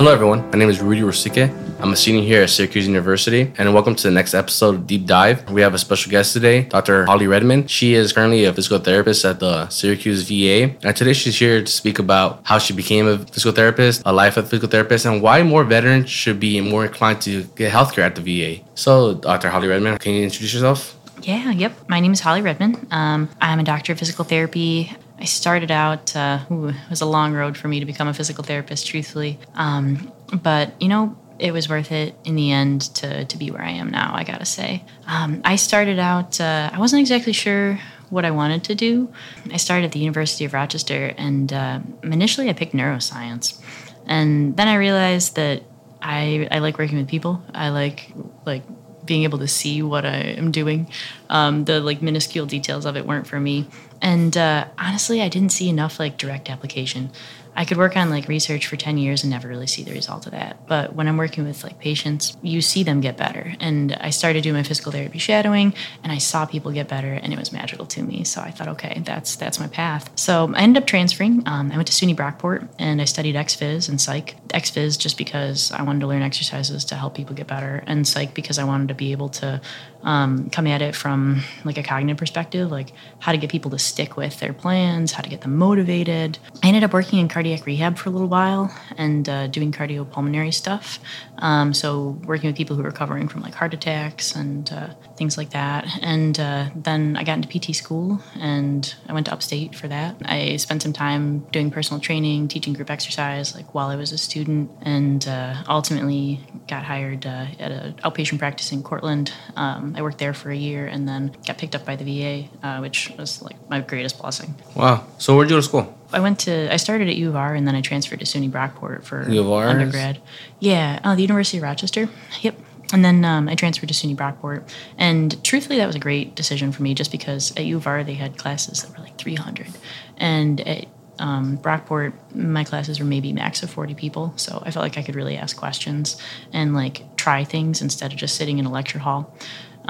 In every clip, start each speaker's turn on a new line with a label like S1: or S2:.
S1: Hello, everyone. My name is Rudy Rosique. I'm a senior here at Syracuse University, and welcome to the next episode of Deep Dive. We have a special guest today, Dr. Holly Redman. She is currently a physical therapist at the Syracuse VA, and today she's here to speak about how she became a physical therapist, a life of a physical therapist, and why more veterans should be more inclined to get healthcare at the VA. So, Dr. Holly Redman, can you introduce yourself?
S2: Yeah, yep. My name is Holly Redman. Um, I'm a doctor of physical therapy. I started out, uh, ooh, it was a long road for me to become a physical therapist, truthfully. Um, but, you know, it was worth it in the end to, to be where I am now, I gotta say. Um, I started out, uh, I wasn't exactly sure what I wanted to do. I started at the University of Rochester, and uh, initially I picked neuroscience. And then I realized that I, I like working with people. I like like being able to see what I am doing. Um, the like minuscule details of it weren't for me. And uh, honestly, I didn't see enough like direct application. I could work on like research for 10 years and never really see the result of that. But when I'm working with like patients, you see them get better. And I started doing my physical therapy shadowing and I saw people get better and it was magical to me. So I thought, okay, that's that's my path. So I ended up transferring. Um, I went to SUNY Brockport and I studied XPhys and psych. XPhys just because I wanted to learn exercises to help people get better and psych because I wanted to be able to um, come at it from like a cognitive perspective, like how to get people to stick with their plans, how to get them motivated. I ended up working in cardiac rehab for a little while and uh, doing cardiopulmonary stuff. Um, so working with people who are recovering from like heart attacks and uh, things like that. And uh, then I got into PT school and I went to upstate for that. I spent some time doing personal training, teaching group exercise, like while I was a student, and uh, ultimately got hired uh, at an outpatient practice in Cortland. Um, I worked there for a year and then got picked up by the VA, uh, which was like my greatest blessing.
S1: Wow. So, where'd you go to school?
S2: I went to I started at U of R and then I transferred to SUNY Brockport for
S1: U of R?
S2: undergrad. Yeah, uh, the University of Rochester. Yep. And then um, I transferred to SUNY Brockport, and truthfully, that was a great decision for me, just because at U of R they had classes that were like 300, and at um, Brockport my classes were maybe max of 40 people, so I felt like I could really ask questions and like try things instead of just sitting in a lecture hall.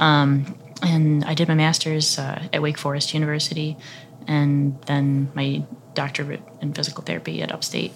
S2: Um, and I did my master's uh, at Wake Forest University, and then my doctorate in physical therapy at Upstate.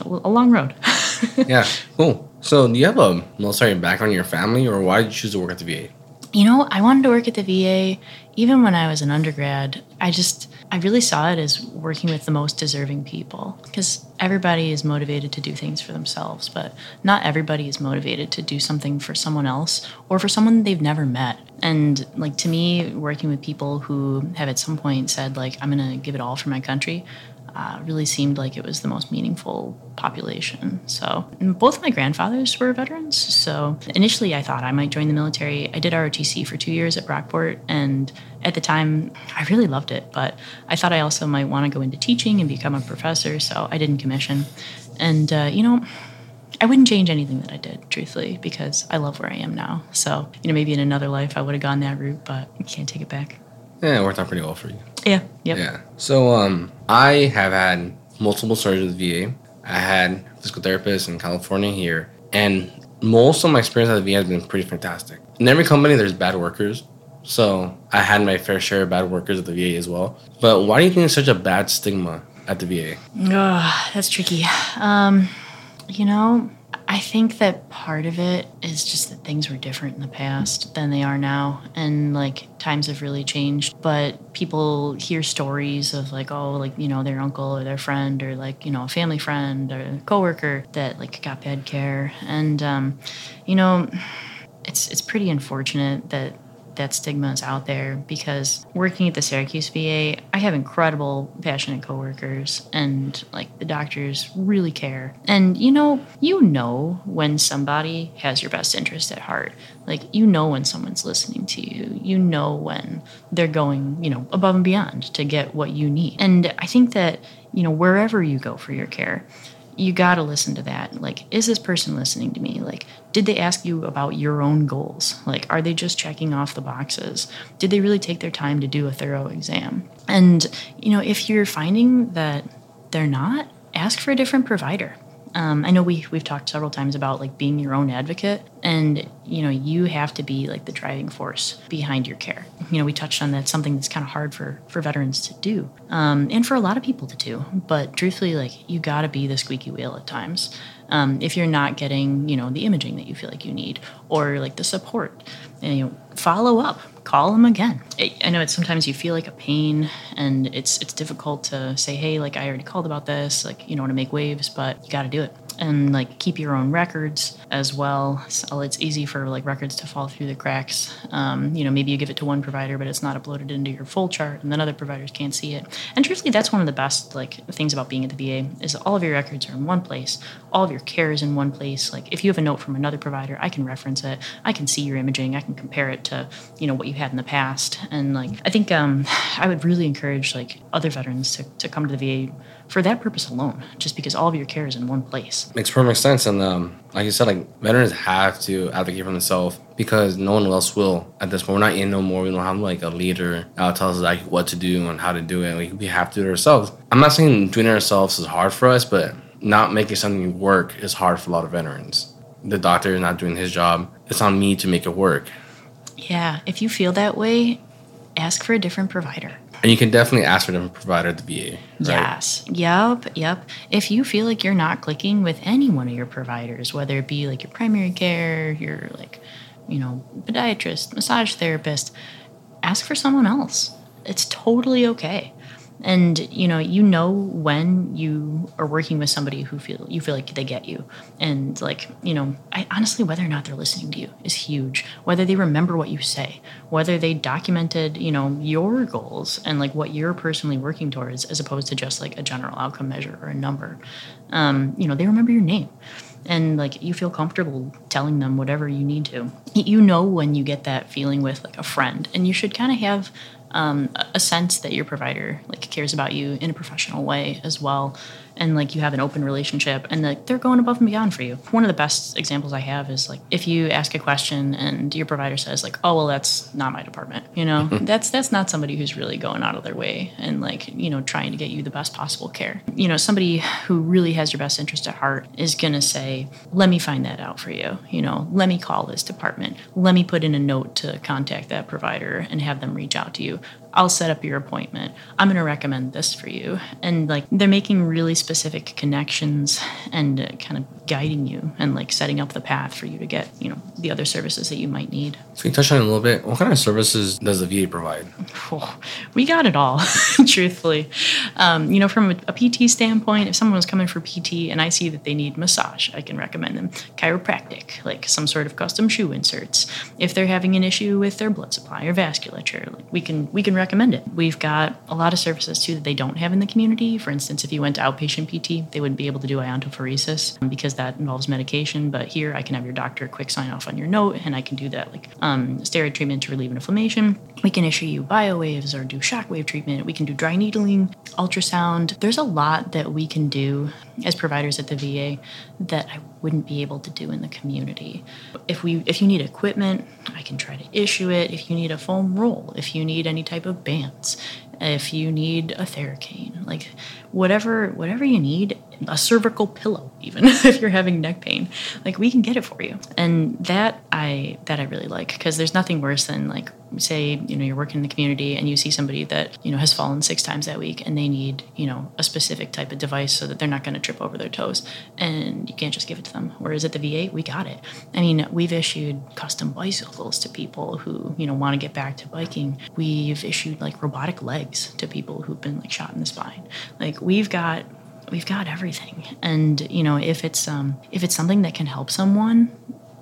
S2: A, a long road.
S1: yeah, cool. So, do you have a military background in your family, or why did you choose to work at the VA?
S2: You know, I wanted to work at the VA even when I was an undergrad. I just, I really saw it as working with the most deserving people because everybody is motivated to do things for themselves, but not everybody is motivated to do something for someone else or for someone they've never met. And like to me, working with people who have at some point said, like, I'm going to give it all for my country, uh, really seemed like it was the most meaningful population. So, both my grandfathers were veterans. So, initially, I thought I might join the military. I did ROTC for two years at Brockport, and at the time, I really loved it. But I thought I also might want to go into teaching and become a professor. So, I didn't commission. And, uh, you know, I wouldn't change anything that I did, truthfully, because I love where I am now. So, you know, maybe in another life I would have gone that route, but I can't take it back.
S1: Yeah, it worked out pretty well for you.
S2: Yeah. Yep.
S1: Yeah. So um, I have had multiple surgeries with VA. I had physical therapists in California here, and most of my experience at the VA has been pretty fantastic. In every company, there's bad workers. So I had my fair share of bad workers at the VA as well. But why do you think there's such a bad stigma at the VA?
S2: Oh, that's tricky. Um, you know, I think that part of it is just that things were different in the past than they are now. And like times have really changed. But people hear stories of like, oh, like, you know, their uncle or their friend or like, you know, a family friend or a coworker that like got bad care. And, um, you know, it's, it's pretty unfortunate that that stigma is out there because working at the Syracuse VA, I have incredible, passionate coworkers, and like the doctors really care. And you know, you know when somebody has your best interest at heart. Like you know when someone's listening to you. You know when they're going, you know, above and beyond to get what you need. And I think that you know wherever you go for your care you got to listen to that. Like, is this person listening to me? Like, did they ask you about your own goals? Like, are they just checking off the boxes? Did they really take their time to do a thorough exam? And, you know, if you're finding that they're not, ask for a different provider. Um, I know we we've talked several times about like being your own advocate, and you know you have to be like the driving force behind your care. You know we touched on that something that's kind of hard for for veterans to do, um, and for a lot of people to do. But truthfully, like you got to be the squeaky wheel at times. um, if you're not getting you know the imaging that you feel like you need or like the support and you know follow up call them again. I, know it's sometimes you feel like a pain and it's it's difficult to say hey like i already called about this like you know want to make waves but you got to do it and like keep your own records as well. So it's easy for like records to fall through the cracks. Um, you know, maybe you give it to one provider, but it's not uploaded into your full chart, and then other providers can't see it. And truthfully, that's one of the best like things about being at the VA is all of your records are in one place, all of your care is in one place. Like if you have a note from another provider, I can reference it, I can see your imaging, I can compare it to you know what you had in the past, and like I think um, I would really encourage like other veterans to, to come to the VA for that purpose alone, just because all of your care is in one place.
S1: Makes perfect sense. And um, like you said, like veterans have to advocate for themselves because no one else will at this point. We're not in no more. We don't have like a leader that tells us like what to do and how to do it. Like, we have to do it ourselves. I'm not saying doing it ourselves is hard for us, but not making something work is hard for a lot of veterans. The doctor is not doing his job. It's on me to make it work.
S2: Yeah, if you feel that way, ask for a different provider.
S1: And you can definitely ask for different provider at the VA. Right?
S2: Yes. Yep. Yep. If you feel like you're not clicking with any one of your providers, whether it be like your primary care, your like, you know, podiatrist, massage therapist, ask for someone else. It's totally okay and you know you know when you are working with somebody who feel you feel like they get you. And like you know I, honestly whether or not they're listening to you is huge. Whether they remember what you say whether they documented you know your goals and like what you're personally working towards as opposed to just like a general outcome measure or a number um, you know they remember your name. And like you feel comfortable telling them whatever you need to. You know when you get that feeling with like a friend. And you should kind of have um, a sense that your provider like cares about you in a professional way as well and like you have an open relationship and like they're going above and beyond for you. One of the best examples i have is like if you ask a question and your provider says like oh well that's not my department you know? Mm-hmm. That's that's not somebody who's really going out of their way and like you know trying to get you the best possible care. You know somebody who really has your best interest at heart is going to say let me find that out for you you know? Let me call this department. Let me put in a note to contact that provider and have them reach out to you I'll set up your appointment. I'm going to recommend this for you. And like they're making really specific connections and uh, kind of guiding you and like setting up the path for you to get, you know, the other services that you might need.
S1: So you touch on it a little bit. What kind of services does the VA provide?
S2: Oh, we got it all, truthfully. Um, you know, from a, a PT standpoint, if someone was coming for PT and I see that they need massage, I can recommend them chiropractic, like some sort of custom shoe inserts. If they're having an issue with their blood supply or vasculature, like we can we can recommend it. We've got a lot of services too that they don't have in the community. For instance, if you went to outpatient PT, they wouldn't be able to do iontophoresis because that involves medication. But here, I can have your doctor quick sign off on your note, and I can do that like um, steroid treatment to relieve inflammation. We can issue you biowaves or do shockwave treatment. We can do dry needling, ultrasound. There's a lot that we can do as providers at the VA that I wouldn't be able to do in the community. If we if you need equipment, I can try to issue it. If you need a foam roll, if you need any type of bands, if you need a Theracane, like whatever whatever you need, a cervical pillow even if you're having neck pain, like we can get it for you. And that I that I really like because there's nothing worse than like say you know you're working in the community and you see somebody that you know has fallen six times that week and they need you know a specific type of device so that they're not going to trip over their toes and you can't just give it to them. Whereas at the va we got it. I mean we've issued custom bicycles to people who you know want to get back to biking. We've issued like robotic legs to people who've been like shot in the spine. Like we've got we've got everything. And you know if it's um if it's something that can help someone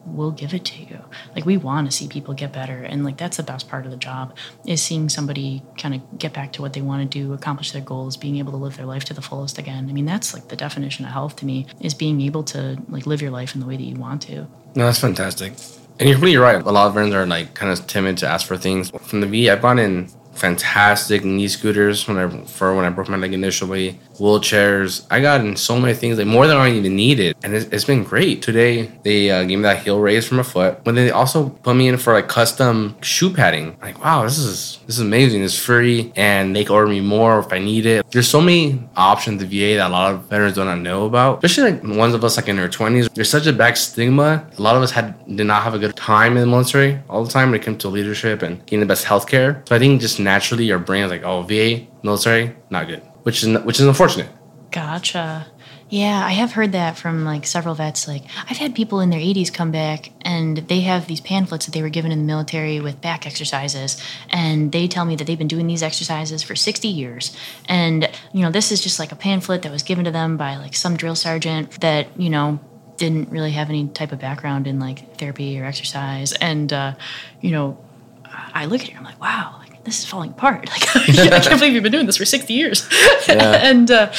S2: we'll give it to you. Like we want to see people get better and like that's the best part of the job is seeing somebody kind of get back to what they want to do accomplish their goals being able to live their life to the fullest again. I mean that's like the definition of health to me is being able to like live your life in the way that you want to.
S1: No that's fantastic. And you're really right. A lot of veterans are like kind of timid to ask for things. From the v i've gone in fantastic knee scooters when I for when I broke my leg initially, wheelchairs. I got in so many things, like more than I even needed, and it's, it's been great. Today they uh, gave me that heel raise from a foot, but they also put me in for like custom shoe padding. Like wow, this is this is amazing. It's free, and they can order me more if I need it. There's so many options at VA that a lot of veterans do not know about, especially like ones of us like in our 20s. There's such a back stigma. A lot of us had did not have a good time in the military all the time when it came to leadership and getting the best healthcare. So I think just naturally your brain is like, oh, VA, military, not good, which is which is unfortunate.
S2: Gotcha. Yeah, I have heard that from like several vets. Like, I've had people in their 80s come back and they have these pamphlets that they were given in the military with back exercises. And they tell me that they've been doing these exercises for 60 years. And, you know, this is just like a pamphlet that was given to them by like some drill sergeant that, you know, didn't really have any type of background in like therapy or exercise. And, uh, you know, I look at it and I'm like, wow, this is falling apart. Like, I can't believe you've been doing this for 60 years.
S1: Yeah.
S2: and uh,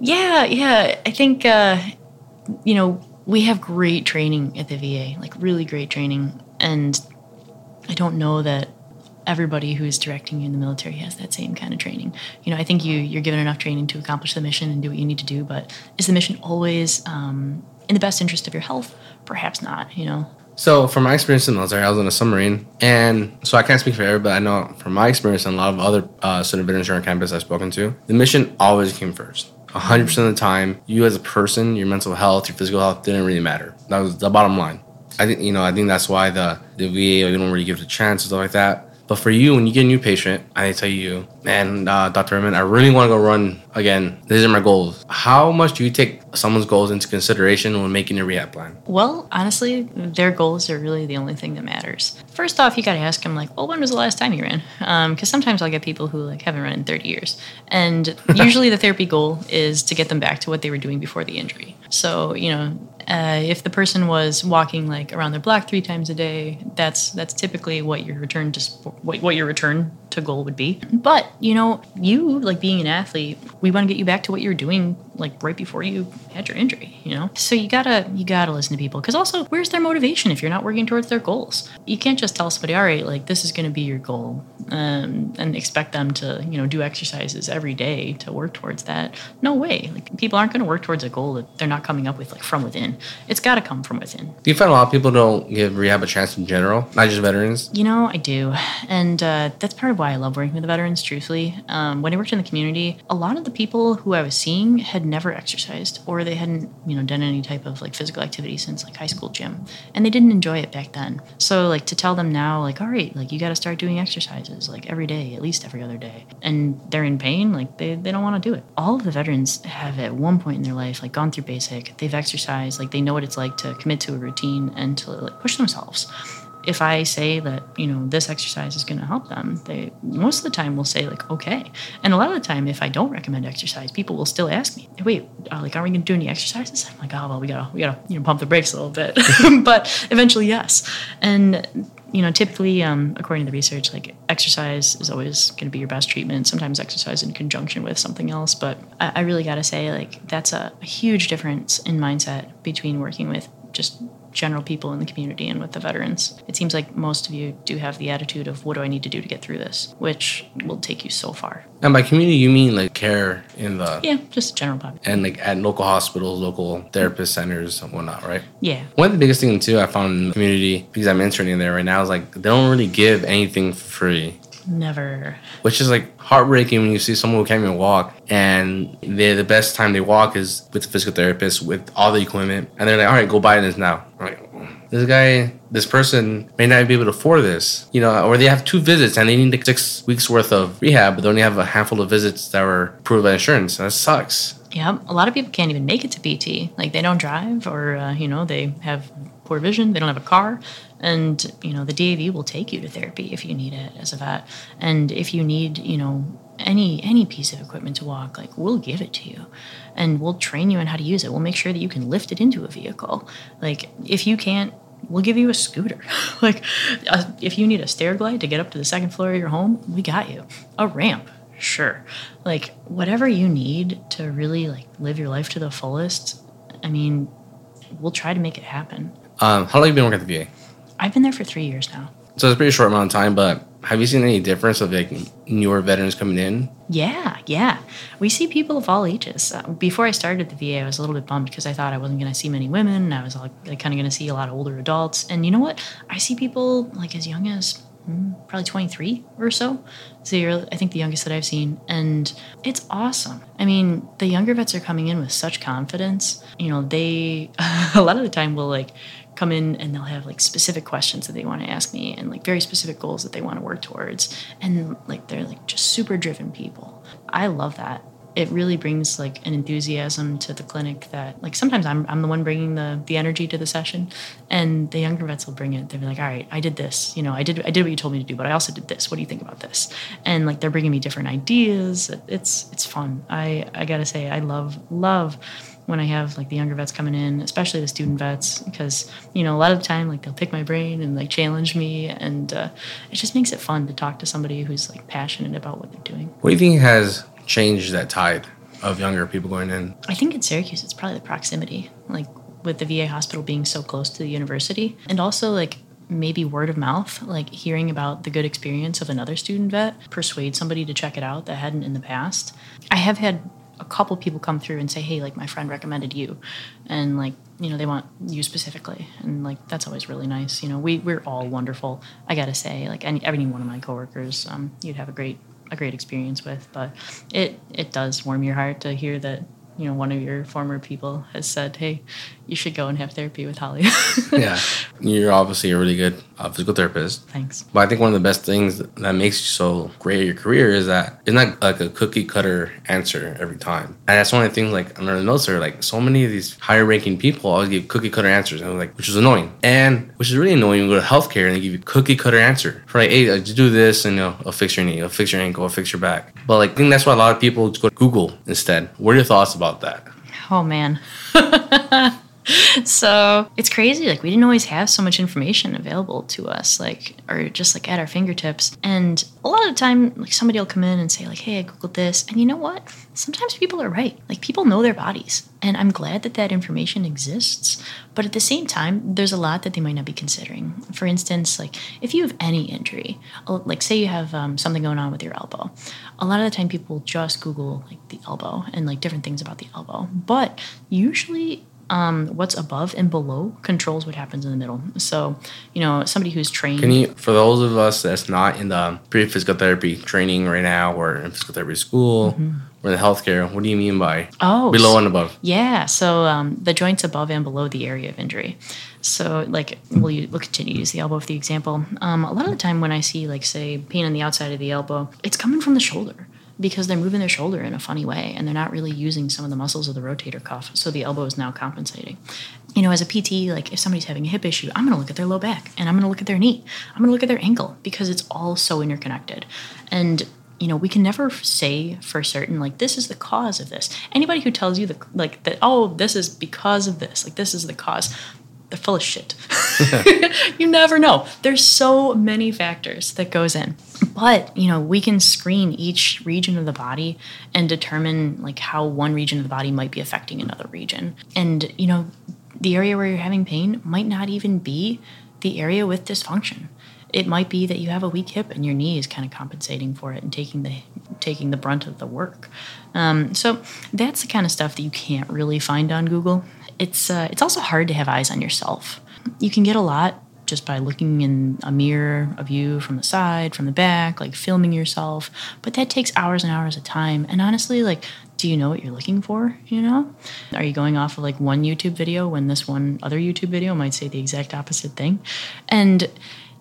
S2: yeah, yeah, I think, uh, you know, we have great training at the VA, like really great training. And I don't know that everybody who's directing you in the military has that same kind of training. You know, I think you you're given enough training to accomplish the mission and do what you need to do, but is the mission always um, in the best interest of your health? Perhaps not. You know.
S1: So, from my experience in the military, I was in a submarine, and so I can't speak for everybody. I know from my experience and a lot of other uh, civil veterans here on campus I've spoken to, the mission always came first. 100% of the time, you as a person, your mental health, your physical health didn't really matter. That was the bottom line. I think, you know, I think that's why the, the VA, you don't really give it a chance and stuff like that. But for you, when you get a new patient, I tell you, man, uh, Dr. Redman, I really want to go run again. These are my goals. How much do you take someone's goals into consideration when making a rehab plan?
S2: Well, honestly, their goals are really the only thing that matters. First off, you got to ask them like, well, when was the last time you ran? Because sometimes I'll get people who like haven't run in 30 years, and usually the therapy goal is to get them back to what they were doing before the injury. So you know, uh, if the person was walking like around their block three times a day, that's that's typically what your return to what, what your return to goal would be. But you know, you like being an athlete, we want to get you back to what you were doing like right before you had your injury. You know, so you gotta you gotta listen to people because also, where's their motivation if you're not working towards their goals? You can't just tell somebody, all right, like this is going to be your goal, um, and expect them to you know do exercises every day to work towards that. No way. Like people aren't going to work towards a goal that they're not coming up with like from within. It's got to come from within.
S1: Do you find a lot of people don't give rehab a chance in general, not just veterans?
S2: You know, I do. And uh, that's part of why I love working with the veterans, truthfully. Um, when I worked in the community, a lot of the people who I was seeing had never exercised or they hadn't, you know, done any type of like physical activity since like high school gym. And they didn't enjoy it back then. So, like, to tell them now, like, all right, like, you got to start doing exercises like every day, at least every other day. And they're in pain, like, they, they don't want to do it. All of the veterans have at one point in their life, like, gone through basic, they've exercised, like, they know what it's like to commit to a routine and to like push themselves if I say that you know this exercise is going to help them, they most of the time will say like okay. And a lot of the time, if I don't recommend exercise, people will still ask me, hey, "Wait, uh, like, are we going to do any exercises?" I'm like, "Oh well, we gotta we gotta you know pump the brakes a little bit," but eventually, yes. And you know, typically, um, according to the research, like exercise is always going to be your best treatment. Sometimes exercise in conjunction with something else, but I, I really got to say, like, that's a, a huge difference in mindset between working with just general people in the community and with the veterans. It seems like most of you do have the attitude of what do I need to do to get through this, which will take you so far.
S1: And by community, you mean like care in the
S2: Yeah, just general population.
S1: and like at local hospitals, local therapist centers, and whatnot, right?
S2: Yeah.
S1: One of the biggest things too I found in the community because I'm interning there right now is like they don't really give anything for free.
S2: Never.
S1: which is like heartbreaking when you see someone who can't even walk and they the best time they walk is with the physical therapist with all the equipment and they're like all right go buy this now like this guy this person may not be able to afford this you know or they have two visits and they need like six weeks worth of rehab but they only have a handful of visits that were approved by insurance that sucks
S2: Yeah, A lot of people can't even make it to PT. Like they don't drive or, uh, you know, they have poor vision, they don't have a car. And, you know, the DAV will take you to therapy if you need it as a vet. And if you need, you know, any any piece of equipment to walk, like we'll give it to you. And we'll train you on how to use it. We'll make sure that you can lift it into a vehicle. Like if you can't We'll give you a scooter. like, uh, if you need a stair glide to get up to the second floor of your home, we got you. A ramp, sure like whatever you need to really like live your life to the fullest i mean we'll try to make it happen
S1: um, how long have you been working at the va
S2: i've been there for three years now.
S1: So it's a pretty short amount of time but have you seen any difference of like newer veterans coming in?
S2: Yeah yeah. We see people of all ages. Uh, before i started at the va i was a little bit bummed because i thought i wasn't going to see many women. And i was like, like kind of going to see a lot of older adults. And you know what? I see people like as young as mm, probably 23 or so. So you're i think the youngest that i've seen. And it's awesome. I mean the younger vets are coming in with such confidence. You know they a lot of the time will like come in and they'll have like specific questions that they want to ask me and like very specific goals that they want to work towards. And like they're like just super driven people. I love that. It really brings like an enthusiasm to the clinic that like sometimes I'm, I'm the one bringing the the energy to the session and the younger vets will bring it. They'll be like all right I did this you know I did I did what you told me to do but I also did this. What do you think about this? And like they're bringing me different ideas. It's it's fun. I I gotta say I love love when I have like the younger vets coming in, especially the student vets, because you know a lot of the time like they'll pick my brain and like challenge me, and uh, it just makes it fun to talk to somebody who's like passionate about what they're doing.
S1: What do you think has changed that tide of younger people going in?
S2: I think in Syracuse it's probably the proximity, like with the VA hospital being so close to the university, and also like maybe word of mouth, like hearing about the good experience of another student vet, persuade somebody to check it out that hadn't in the past. I have had a couple people come through and say, "Hey, like my friend recommended you," and like you know they want you specifically, and like that's always really nice. You know, we we're all wonderful. I gotta say, like any every one of my coworkers, um, you'd have a great a great experience with, but it it does warm your heart to hear that you know one of your former people has said, "Hey, you should go and have therapy with Holly."
S1: yeah, you're obviously a really good uh, physical therapist.
S2: Thanks.
S1: But I think one of the best things that makes you so great at your career is that it's not like a cookie cutter answer every time. And that's one of the things like under the notes are like so many of these higher ranking people always give cookie cutter answers, and like which is annoying. And which is really annoying. You go to healthcare and they give you cookie cutter answer for like, hey, uh, just do this and you know, I'll fix your knee, I'll fix your ankle, I'll fix your back. But like, I think that's why a lot of people just go to Google instead. What are your thoughts about that?
S2: Oh man. so it's crazy. Like we didn't always have so much information available to us, like or just like at our fingertips. And a lot of the time, like somebody will come in and say, like, "Hey, I googled this," and you know what? Sometimes people are right. Like people know their bodies, and I'm glad that that information exists. But at the same time, there's a lot that they might not be considering. For instance, like if you have any injury, like say you have um, something going on with your elbow, a lot of the time people just Google like the elbow and like different things about the elbow. But usually um, what's above and below controls what happens in the middle. So, you know, somebody who's trained.
S1: Can you, for those of us that's not in the pre physical therapy training right now or in physical therapy school mm-hmm. or the healthcare, what do you mean by
S2: oh,
S1: below and above?
S2: Yeah. So um, the joints above and below the area of injury. So, like, we'll, we'll continue to use the elbow for the example. Um, a lot of the time when I see, like, say, pain on the outside of the elbow, it's coming from the shoulder because they're moving their shoulder in a funny way and they're not really using some of the muscles of the rotator cuff. So the elbow is now compensating. You know, as a PT, like if somebody's having a hip issue, I'm going to look at their low back and I'm going to look at their knee. I'm going to look at their ankle because it's all so interconnected. And you know, we can never say for certain like this is the cause of this. Anybody who tells you the like that oh, this is because of this, like this is the cause, they're full of shit. you never know. There's so many factors that goes in. But, you know, we can screen each region of the body and determine like how one region of the body might be affecting another region. And, you know, the area where you're having pain might not even be the area with dysfunction. It might be that you have a weak hip and your knee is kind of compensating for it and taking the taking the brunt of the work. Um, so that's the kind of stuff that you can't really find on Google it's uh, it's also hard to have eyes on yourself. You can get a lot just by looking in a mirror of you from the side, from the back, like filming yourself. But that takes hours and hours of time. And honestly, like, do you know what you're looking for? You know? Are you going off of like one YouTube video when this one other YouTube video might say the exact opposite thing? And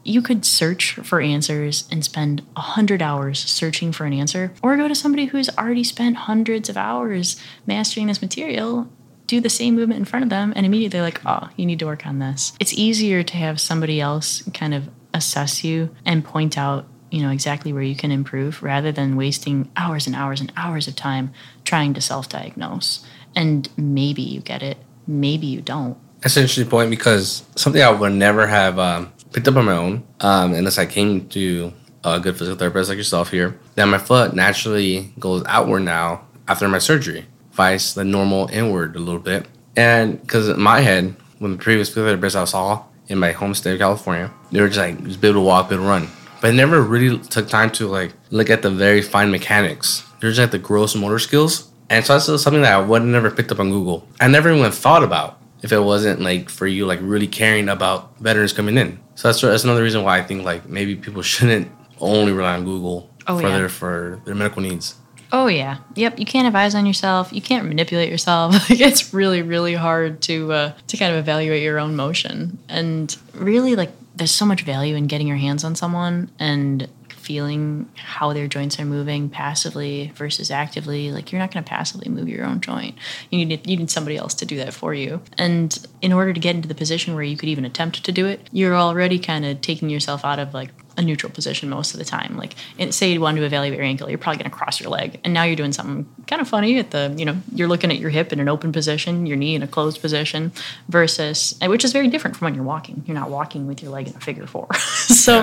S2: you could search for answers and spend a hundred hours searching for an answer, or go to somebody who's already spent hundreds of hours mastering this material do the same movement in front of them and immediately like, oh, you need to work on this. It's easier to have somebody else kind of assess you and point out you know exactly where you can improve rather than wasting hours and hours and hours of time trying to self-diagnose. And maybe you get it maybe you don't.
S1: That's an interesting point because something i would never have um, picked up on my own um, unless i came to a good physical therapist like yourself here that my foot naturally goes outward now after my surgery vice the normal inward a little bit. And because in my head, when the previous therapist I saw in my home state of California, they were just like, just be able to walk, be able to run. But I never really took time to like look at the very fine mechanics. There's just like the gross motor skills. And so that's something that I would never picked up on Google. I never even thought about if it wasn't like for you like really caring about veterans coming in. So that's that's another reason why I think like maybe people shouldn't only rely on Google oh, for yeah. their for their medical needs.
S2: Oh yeah, yep. You can't have eyes on yourself. You can't manipulate yourself. like it's really, really hard to uh, to kind of evaluate your own motion. And really, like, there's so much value in getting your hands on someone and feeling how their joints are moving passively versus actively, like you're not going to passively move your own joint. You need you need somebody else to do that for you. And in order to get into the position where you could even attempt to do it, you're already kind of taking yourself out of like a neutral position most of the time. Like, say you want to evaluate your ankle, you're probably going to cross your leg, and now you're doing something kind of funny at the, you know, you're looking at your hip in an open position, your knee in a closed position, versus, which is very different from when you're walking. You're not walking with your leg in a figure four. so,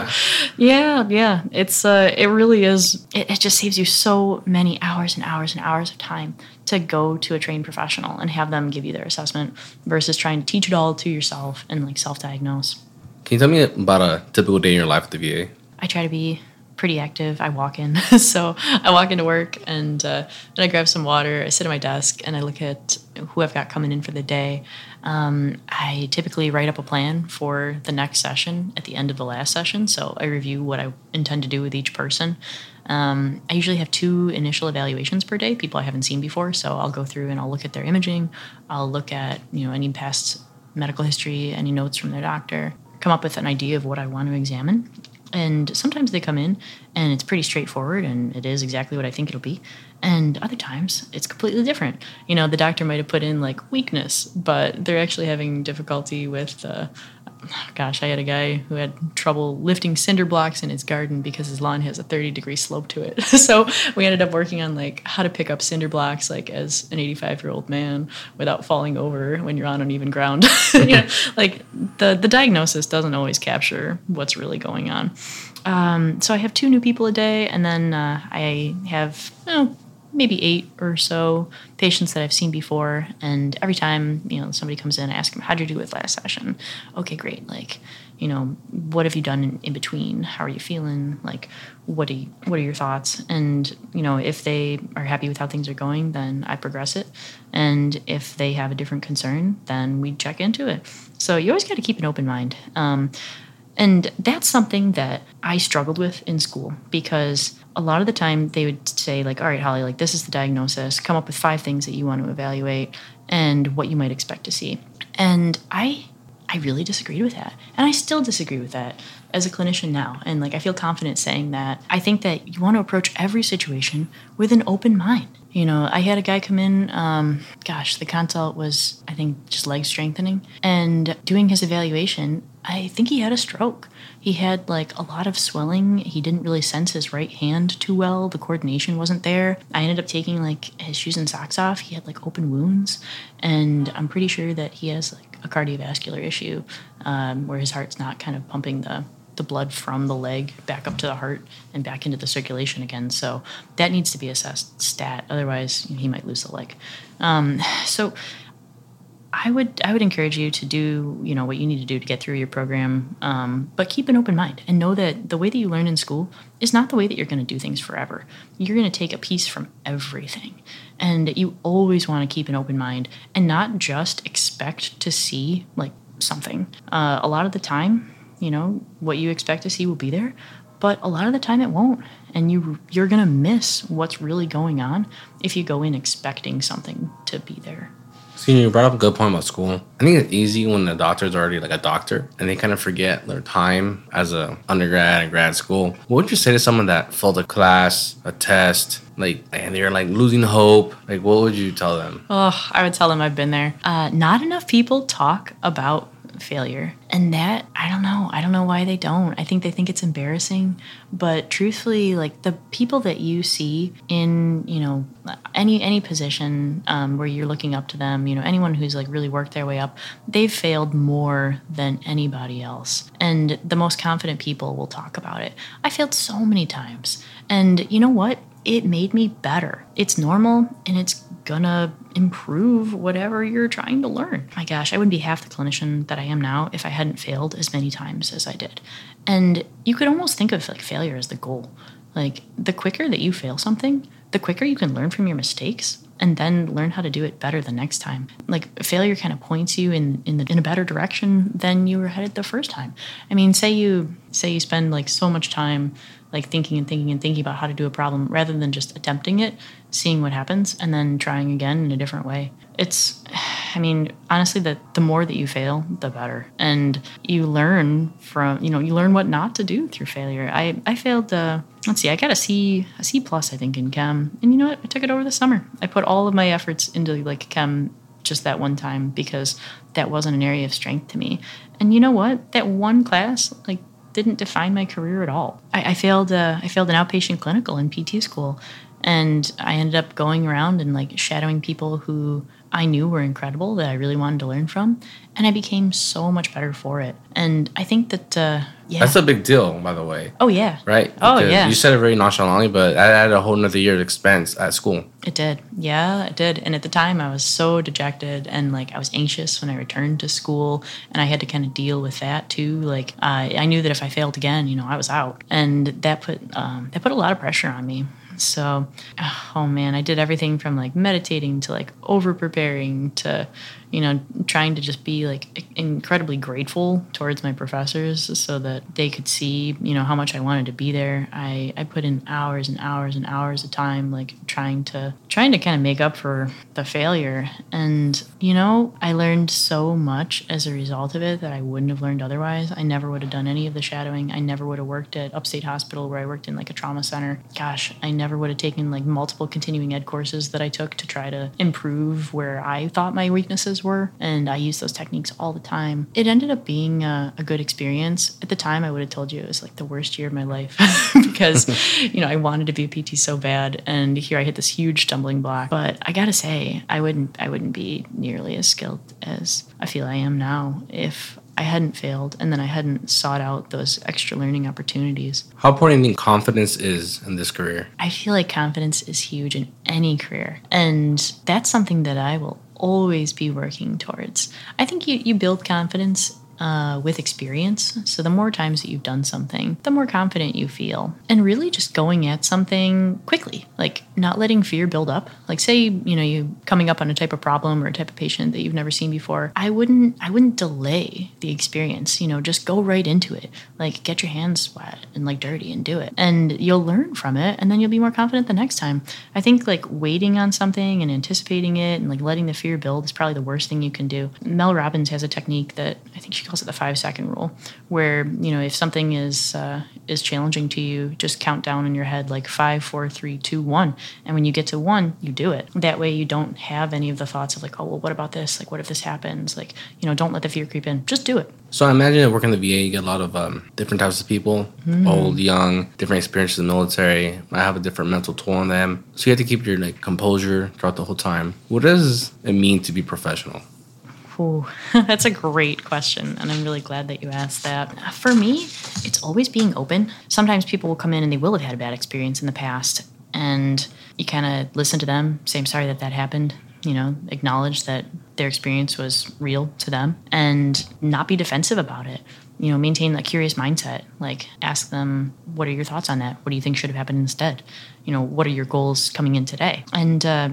S2: yeah. yeah, yeah, it's, uh, it really is. It, it just saves you so many hours and hours and hours of time to go to a trained professional and have them give you their assessment versus trying to teach it all to yourself and like self-diagnose.
S1: Can you tell me about a typical day in your life at the VA?
S2: I try to be pretty active. I walk in. so I walk into work and uh, then I grab some water. I sit at my desk and I look at who I've got coming in for the day. Um, I typically write up a plan for the next session at the end of the last session. So I review what I intend to do with each person. Um, I usually have two initial evaluations per day, people I haven't seen before. So I'll go through and I'll look at their imaging. I'll look at you know any past medical history, any notes from their doctor come up with an idea of what I want to examine. And sometimes they come in and it's pretty straightforward and it is exactly what I think it'll be. And other times it's completely different. You know, the doctor might have put in like weakness, but they're actually having difficulty with uh, gosh, I had a guy who had trouble lifting cinder blocks in his garden because his lawn has a 30 degree slope to it. so we ended up working on like how to pick up cinder blocks like as an 85 year old man without falling over when you're on uneven ground. you know, like the the diagnosis doesn't always capture what's really going on. Um, so I have two new people a day, and then uh, I have you know, maybe eight or so patients that I've seen before. And every time, you know, somebody comes in, I ask them, how'd you do with last session? Okay, great. Like, you know, what have you done in, in between? How are you feeling? Like, what do you, what are your thoughts? And, you know, if they are happy with how things are going, then I progress it. And if they have a different concern, then we check into it. So you always got to keep an open mind. Um, and that's something that I struggled with in school because a lot of the time they would say like all right holly like this is the diagnosis. Come up with five things that you want to evaluate and what you might expect to see. And i i really disagreed with that. And i still disagree with that as a clinician now. And like i feel confident saying that. I think that you want to approach every situation with an open mind. You know i had a guy come in um, gosh the consult was i think just leg strengthening. And doing his evaluation i think he had a stroke he had like a lot of swelling. He didn't really sense his right hand too well. The coordination wasn't there. I ended up taking like his shoes and socks off. He had like open wounds, and I'm pretty sure that he has like a cardiovascular issue um, where his heart's not kind of pumping the the blood from the leg back up to the heart and back into the circulation again. So that needs to be assessed stat. Otherwise, he might lose the leg. Um, so I would I would encourage you to do you know what you need to do to get through your program, um, but keep an open mind and know that the way that you learn in school is not the way that you're going to do things forever. You're going to take a piece from everything, and you always want to keep an open mind and not just expect to see like something. Uh, a lot of the time, you know what you expect to see will be there, but a lot of the time it won't, and you you're going to miss what's really going on if you go in expecting something to be there.
S1: So you brought up a good point about school. I think it's easy when the doctor's already like a doctor and they kind of forget their time as a undergrad and grad school. What would you say to someone that failed a class, a test, like and they're like losing hope? Like what would you tell them?
S2: Oh, I would tell them I've been there. Uh, not enough people talk about failure. And that, I don't know. I don't know why they don't. I think they think it's embarrassing. But truthfully, like the people that you see in, you know, any any position um, where you're looking up to them, you know, anyone who's like really worked their way up, they've failed more than anybody else. And the most confident people will talk about it. I failed so many times. And you know what? It made me better. It's normal and it's gonna improve whatever you're trying to learn. My gosh, I wouldn't be half the clinician that I am now if I hadn't failed as many times as I did. And you could almost think of like failure as the goal. Like the quicker that you fail something, the quicker you can learn from your mistakes and then learn how to do it better the next time. Like failure kind of points you in in, the, in a better direction than you were headed the first time. I mean, say you say you spend like so much time like thinking and thinking and thinking about how to do a problem rather than just attempting it, seeing what happens, and then trying again in a different way. It's, I mean, honestly, the, the more that you fail, the better. And you learn from, you know, you learn what not to do through failure. I, I failed, uh, let's see, I got a C, a C plus, I think, in chem. And you know what? I took it over the summer. I put all of my efforts into like chem just that one time because that wasn't an area of strength to me. And you know what? That one class, like, didn't define my career at all. I, I failed. I failed an outpatient clinical in PT school, and I ended up going around and like shadowing people who I knew were incredible that I really wanted to learn from, and I became so much better for it. And I think that uh, yeah,
S1: That's a big deal, by the way.
S2: oh yeah,
S1: Right?
S2: Oh, yeah.
S1: You said it very nonchalantly, but I added a whole nother year of expense at school.
S2: It did. Yeah, it did. And at the time, I was so dejected and like I was anxious when I returned to school, and I had to kind of deal with that too. Like uh, I knew that if I failed again, you know, I was out, and that put um, that put a lot of pressure on me. So, oh man, I did everything from like meditating to like over preparing to, you know, trying to just be like incredibly grateful towards my professors so that they could see, you know, how much I wanted to be there. I, I put in hours and hours and hours of time like trying to trying to kind of make up for the failure. And, you know, I learned so much as a result of it that I wouldn't have learned otherwise. I never would have done any of the shadowing. I never would have worked at Upstate Hospital where I worked in like a trauma center. Gosh, I never would have taken like multiple continuing ed courses that I took to try to improve where I thought my weaknesses were. And I used those techniques all the time. It ended up being a, a good experience. At the time, I would have told you it was like the worst year of my life because, you know, I wanted to be a PT so bad. And here I hit this huge stumbling block. But I gotta say, I wouldn't I wouldn't be nearly as skilled as I feel I am now if I hadn't failed and then I hadn't sought out those extra learning opportunities.
S1: How important do you think confidence is in this career?
S2: I feel like confidence is huge in any career. And that's something that I will always be working towards. I think you, you build confidence uh, with experience. So the more times that you've done something, the more confident you feel. And really just going at something quickly, like not letting fear build up. Like say, you know, you coming up on a type of problem or a type of patient that you've never seen before. I wouldn't I wouldn't delay the experience, you know, just go right into it. Like get your hands wet and like dirty and do it. And you'll learn from it and then you'll be more confident the next time. I think like waiting on something and anticipating it and like letting the fear build is probably the worst thing you can do. Mel Robbins has a technique that I think she calls it the five second rule, where you know if something is uh, is challenging to you, just count down in your head like five, four, three, two, one, and when you get to one, you do it. That way, you don't have any of the thoughts of like, oh well, what about this? Like, what if this happens? Like, you know, don't let the fear creep in. Just do it.
S1: So I imagine that working in the VA, you get a lot of um, different types of people, old, young, different experiences in the military. I have a different mental toll on them. So you have to keep your like composure throughout the whole time. What does it mean to be professional?
S2: Ooh, that's a great question, and I'm really glad that you asked that. For me, it's always being open. Sometimes people will come in and they will have had a bad experience in the past, and you kind of listen to them, say, I'm sorry that that happened, you know, acknowledge that their experience was real to them, and not be defensive about it. You know, maintain a curious mindset. Like, ask them, what are your thoughts on that? What do you think should have happened instead? You know, what are your goals coming in today? And, uh,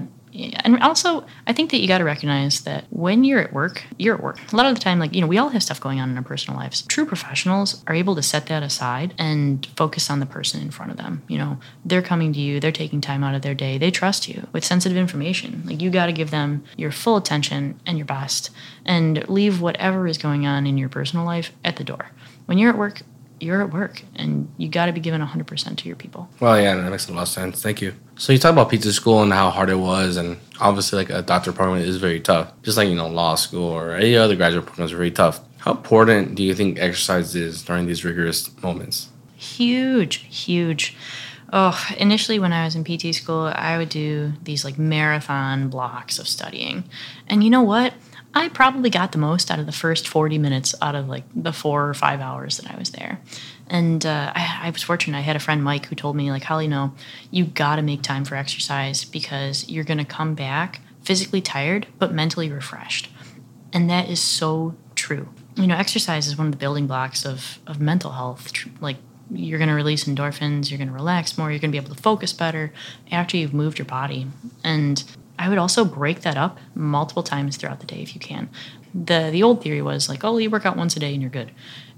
S2: and also i think that you got to recognize that when you're at work you're at work. A lot of the time like you know we all have stuff going on in our personal lives. True professionals are able to set that aside and focus on the person in front of them. You know they're coming to you they're taking time out of their day they trust you with sensitive information. Like you got to give them your full attention and your best and leave whatever is going on in your personal life at the door. When you're at work you're at work and you got to be given 100% to your people
S1: Well, yeah, that makes a lot of sense. Thank you. So you talk about PT school and how hard it was, and obviously, like a doctor program is very tough. Just like you know, law school or any other graduate programs are very tough. How important do you think exercise is during these rigorous moments?
S2: huge huge oh initially when i was in pt school i would do these like marathon blocks of studying and you know what i probably got the most out of the first 40 minutes out of like the four or five hours that i was there and uh, I, I was fortunate i had a friend mike who told me like holly no you got to make time for exercise because you're going to come back physically tired but mentally refreshed and that is so true. You know, exercise is one of the building blocks of, of mental health. Like, you're going to release endorphins, you're going to relax more, you're going to be able to focus better after you've moved your body. And I would also break that up multiple times throughout the day if you can. the the old theory was like, oh, you work out once a day and you're good,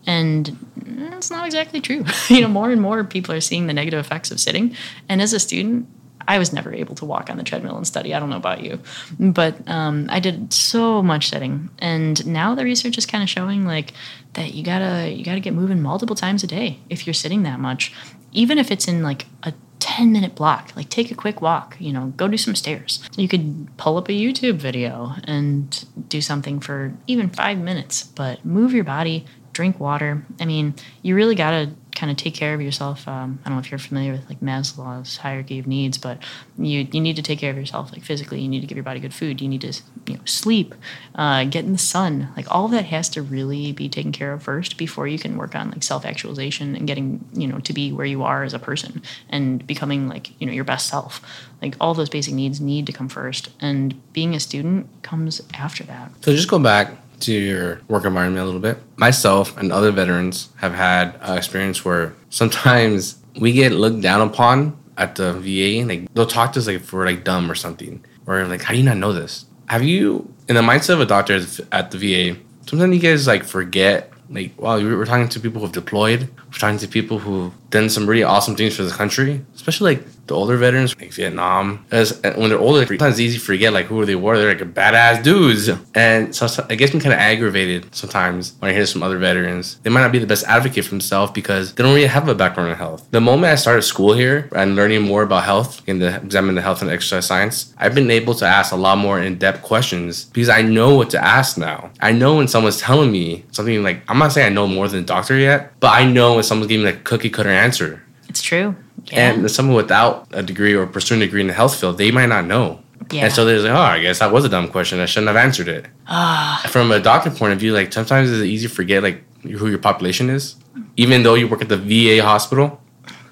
S2: and that's not exactly true. you know, more and more people are seeing the negative effects of sitting, and as a student, I was never able to walk on the treadmill and study. I don't know about you, but um, I did so much sitting, and now the research is kind of showing like that you gotta you gotta get moving multiple times a day if you're sitting that much, even if it's in like a 10 minute block. Like take a quick walk you know go do some stairs. You could pull up a youtube video and do something for even five minutes but move your body drink water. I mean you really got to kind of take care of yourself. Um, I don't know if you're familiar with like Maslow's hierarchy of needs, but you you need to take care of yourself like physically. You need to give your body good food. You need to you know sleep, uh, get in the sun. Like all of that has to really be taken care of first before you can work on like self actualization and getting you know to be where you are as a person and becoming like you know your best self. Like all those basic needs need to come first, and being a student comes after that.
S1: So just go back to your work environment a little bit. Myself and other veterans have had experience where sometimes we get looked down upon at the VA. Like they'll talk to us like if we're like dumb or something, or like, how do you not know this? Have you, in the mindset of a doctor at the VA, sometimes you guys like forget like wow we're talking to people who've deployed talking to people who've done some really awesome things for the country especially like the older veterans, like Vietnam, as when they're older, sometimes it's easy to forget like who they were. They're like badass dudes, and so, it gets me kind of aggravated sometimes when I hear some other veterans. They might not be the best advocate for themselves because they don't really have a background in health. The moment I started school here and learning more about health in the examine the health and exercise science, I've been able to ask a lot more in-depth questions because I know what to ask now. I know when someone's telling me something like I'm not saying I know more than a doctor yet, but I know when someone's giving a cookie cutter answer.
S2: It's true.
S1: Yeah. And someone without a degree or pursuing a degree in the health field, they might not know. Yeah. And so they're like, oh, I guess that was a dumb question. I shouldn't have answered it. Uh, From a doctor point of view, like sometimes it's easy to forget like who your population is, even though you work at the VA hospital.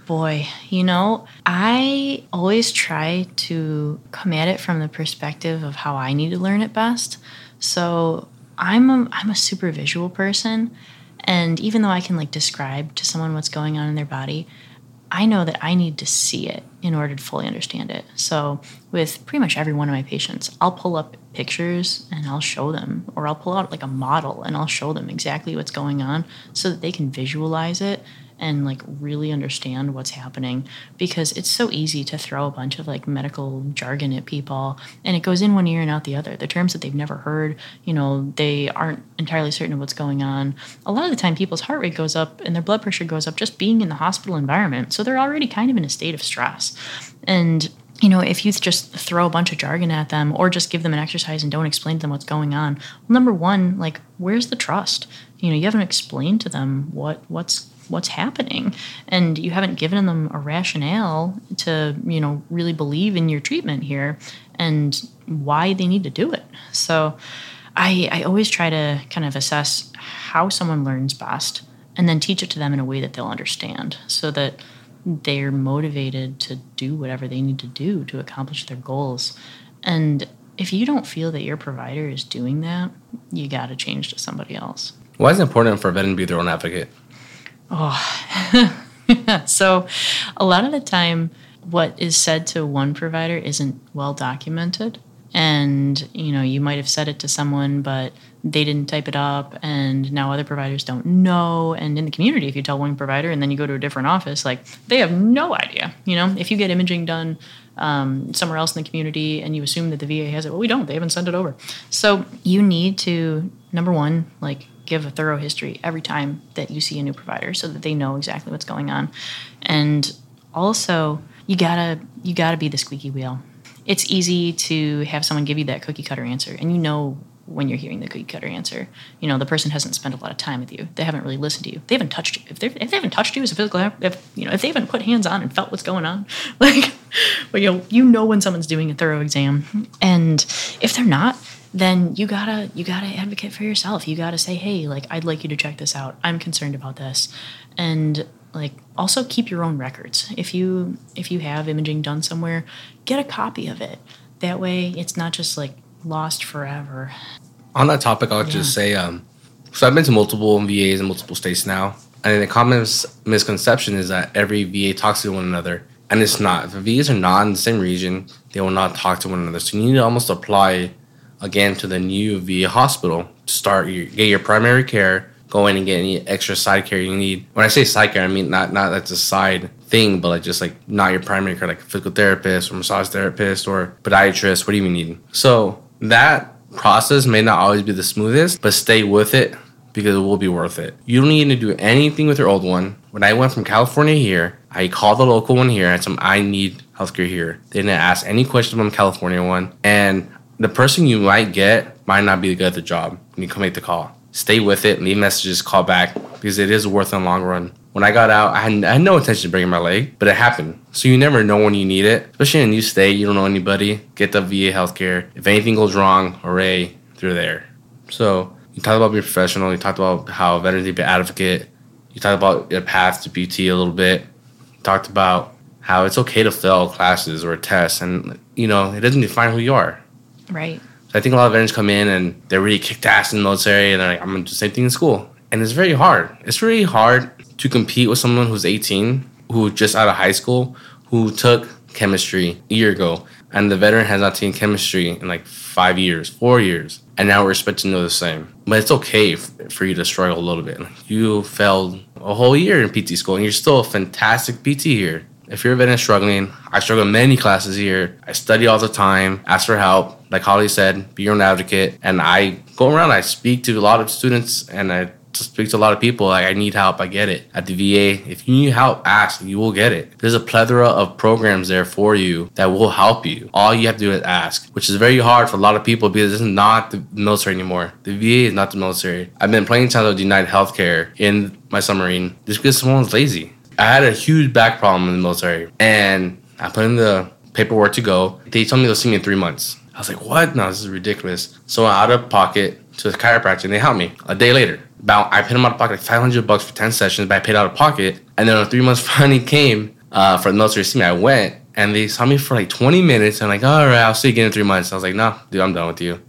S2: Boy, you know, I always try to come at it from the perspective of how I need to learn it best. So I'm a, I'm a super visual person. And even though I can like describe to someone what's going on in their body, I know that I need to see it in order to fully understand it. So, with pretty much every one of my patients, I'll pull up pictures and I'll show them, or I'll pull out like a model and I'll show them exactly what's going on so that they can visualize it and like really understand what's happening because it's so easy to throw a bunch of like medical jargon at people and it goes in one ear and out the other. The terms that they've never heard you know they aren't entirely certain of what's going on. A lot of the time people's heart rate goes up and their blood pressure goes up just being in the hospital environment. So they're already kind of in a state of stress. And you know, if you just throw a bunch of jargon at them or just give them an exercise and don't explain to them what's going on, number one, like, where's the trust? You know, you haven't explained to them what what's what's happening. And you haven't given them a rationale to you know really believe in your treatment here and why they need to do it. So i i always try to kind of assess how someone learns best and then teach it to them in a way that they'll understand so that they're motivated to do whatever they need to do to accomplish their goals. And if you don't feel that your provider is doing that you got to change to somebody else.
S1: Why is it important for a veteran to be their own advocate
S2: Oh, so a lot of the time, what is said to one provider isn't well documented. And, you know, you might have said it to someone, but they didn't type it up, and now other providers don't know. And in the community, if you tell one provider and then you go to a different office, like they have no idea. You know, if you get imaging done um, somewhere else in the community and you assume that the VA has it, well, we don't. They haven't sent it over. So you need to, number one, like give a thorough history every time that you see a new provider so that they know exactly what's going on. And also, you gotta you gotta be the squeaky wheel. It's easy to have someone give you that cookie cutter answer, and you know when you're hearing the cookie cutter answer. You know the person hasn't spent a lot of time with you. They haven't really listened to you. They haven't touched you. If, if they haven't touched you as a physical, if you know if they haven't put hands on and felt what's going on, like, well, you know you know when someone's doing a thorough exam, and if they're not, then you gotta you gotta advocate for yourself. You gotta say hey like i'd like you to check this out. I'm concerned about this. And like also keep your own records. If you if you have imaging done somewhere get a copy of it. That way it's not just like lost forever.
S1: On that topic i'll yeah. just say um so i've been to multiple vas in multiple states now and the common misconception is that every va talks to one another and it's not. If the vas are not in the same region they will not talk to one another. So you need to almost apply again to the new VA hospital start your, get your primary care, go in and get any extra side care you need. When I say side care, I mean not not that's a side thing, but like just like not your primary care, like physical therapist or massage therapist or podiatrist, what do you even need? So that process may not always be the smoothest, but stay with it because it will be worth it. You don't need to do anything with your old one. When I went from California here, I called the local one here and said, I need healthcare here. They didn't ask any questions about the California one. And the person you might get might not be good at the job when you come make the call. Stay with it, leave messages, call back because it is worth in the long run. When I got out, I had, I had no intention of breaking my leg, but it happened. So you never know when you need it, especially in a new state. You don't know anybody. Get the VA healthcare. If anything goes wrong, hooray, they're there. So you talked about being professional. You talked about how veterans need to be advocate. You talked about your path to PT a little bit. You talked about how it's okay to fail classes or tests, and you know it doesn't define who you are.
S2: Right.
S1: So I think a lot of veterans come in and they're really kicked ass in the military, and they're like, I'm gonna do the same thing in school, and it's very hard. It's really hard to compete with someone who's 18, who just out of high school, who took chemistry a year ago, and the veteran has not taken chemistry in like five years, four years, and now we're expected to know the same. But it's okay f- for you to struggle a little bit. You failed a whole year in PT school, and you're still a fantastic PT here. If you're a veteran struggling, I struggle many classes here. I study all the time, ask for help. Like Holly said, be your own advocate. And I go around, I speak to a lot of students, and I speak to a lot of people. Like, I need help, I get it. At the VA, if you need help, ask, you will get it. There's a plethora of programs there for you that will help you. All you have to do is ask, which is very hard for a lot of people because this is not the military anymore. The VA is not the military. I've been playing times with United Healthcare in my submarine just because someone's lazy. I had a huge back problem in the military, and I put in the paperwork to go. They told me they'll see me in three months. I was like, what? No, this is ridiculous. So out of pocket to the chiropractor, and they helped me. A day later, about I paid them out of pocket like 500 bucks for 10 sessions, but I paid out of pocket. And then three months finally came uh, for the military to see me, I went, and they saw me for like 20 minutes. And I'm like, all right, I'll see you again in three months. I was like, no, dude, I'm done with you.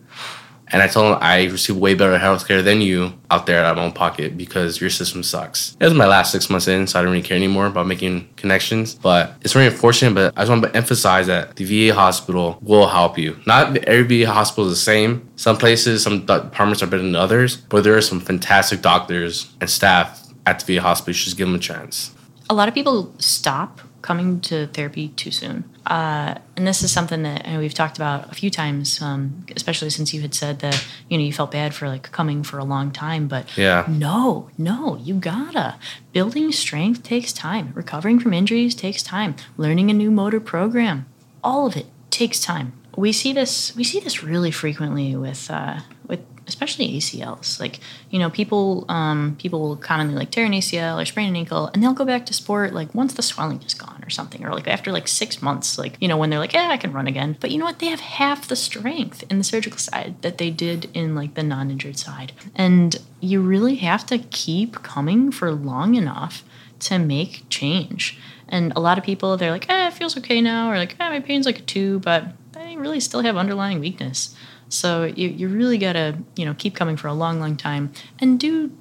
S1: And I told him I received way better health care than you out there out of my own pocket because your system sucks. It was my last six months in, so I didn't really care anymore about making connections. But it's very unfortunate, but I just want to emphasize that the VA hospital will help you. Not every VA hospital is the same. Some places, some departments are better than others, but there are some fantastic doctors and staff at the VA hospital. You should just give them a chance.
S2: A lot of people stop coming to therapy too soon. Uh, and this is something that know, we've talked about a few times, um, especially since you had said that you know you felt bad for like coming for a long time. But
S1: Yeah.
S2: no, no, you gotta. Building strength takes time. Recovering from injuries takes time. Learning a new motor program, all of it takes time. We see this. We see this really frequently with uh, with especially ACLs. Like you know, people um, people will commonly like tear an ACL or sprain an ankle, and they'll go back to sport like once the swelling is gone or something, or like after like six months. Like you know, when they're like, yeah, I can run again. But you know what? They have half the strength in the surgical side that they did in like the non-injured side, and you really have to keep coming for long enough to make change. And a lot of people, they're like, eh, it feels okay now, or like, eh, my pain's like a two, but they really still have underlying weakness. So you, you really gotta, you know, keep coming for a long, long time and do,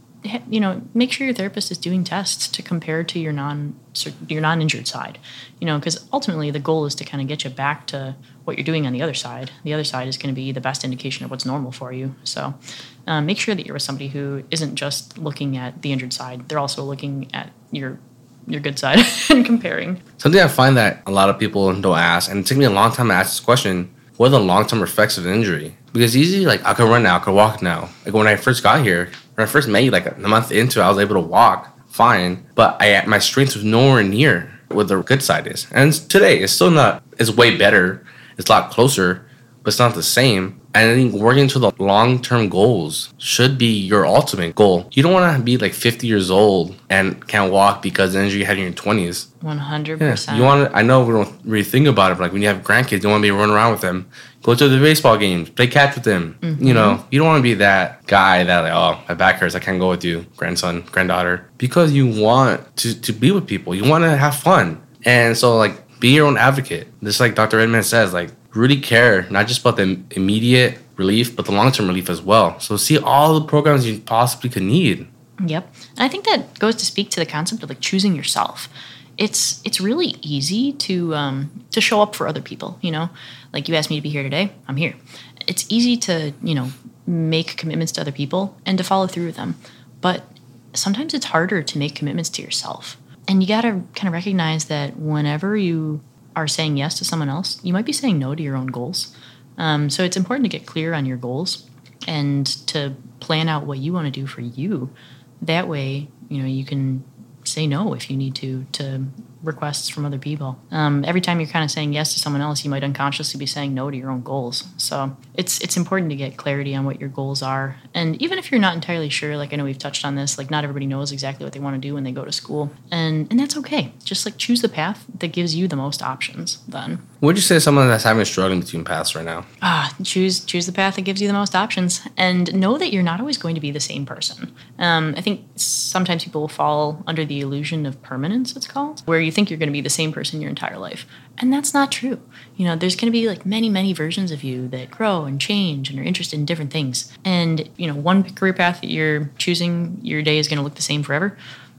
S2: you know, make sure your therapist is doing tests to compare to your non, your non-injured side, you know, because ultimately the goal is to kind of get you back to what you're doing on the other side. The other side is going to be the best indication of what's normal for you. So um, make sure that you're with somebody who isn't just looking at the injured side; they're also looking at your your good side and comparing.
S1: Something I find that a lot of people don't ask, and it took me a long time to ask this question: What are the long-term effects of an injury? Because easy, like I can run now, I can walk now. Like when I first got here, when I first met you, like a month into, it, I was able to walk fine, but I my strength was nowhere near what the good side is. And today, it's still not. It's way better. It's a lot closer, but it's not the same. And I think working to the long term goals should be your ultimate goal. You don't want to be like 50 years old and can't walk because the injury you had in your 20s.
S2: One hundred
S1: Yeah.
S2: percent.
S1: You want to, I know we don't really think about it, but like when you have grandkids, you want to be running around with them. Go to the baseball games, play catch with them. You mm-hmm. know, you don't want to be that guy that like, oh, my back hurts, I can't go with you, grandson, granddaughter, because you want to to be with people. You want to have fun, and so like be your own advocate. Just like Dr. Redman says, like really care not just about the immediate relief, but the long term relief as well. So see all the programs you possibly could need.
S2: Yep. And I think that goes to speak to the concept of like choosing yourself. It's it's really easy to um, to show up for other people. You know, like you asked me to be here today, I'm here, it's easy to, you know, make commitments to other people and to follow through with them. But sometimes it's harder to make commitments to yourself. And you got to kind of recognize that whenever you are saying yes to someone else, you might be saying no to your own goals. Um, so it's important to get clear on your goals and to plan out what you want to do for you. That way, you know, you can say no if you need to to requests from other people. Um, every time you're kind of saying yes to someone else, you might unconsciously be saying no to your own goals. So it's it's important to get clarity on what your goals are, and even if you're not entirely sure, like I know we've touched on this, like not everybody knows exactly what they want to do when they go to school, and and that's okay. Just like choose the path that gives you the most options. Then.
S1: Would you say someone that's having a struggling between paths right now?
S2: Ah, choose choose the path that gives you the most options, and know that you're not always going to be the same person. Um, I think sometimes people fall under the illusion of permanence. It's called, where you think you're going to be the same person your entire life. And that's not true. You know, there's going to be like many, many versions of you that grow and change and are interested in different things. And, you know, one career path that you're choosing, your day is going to look the same forever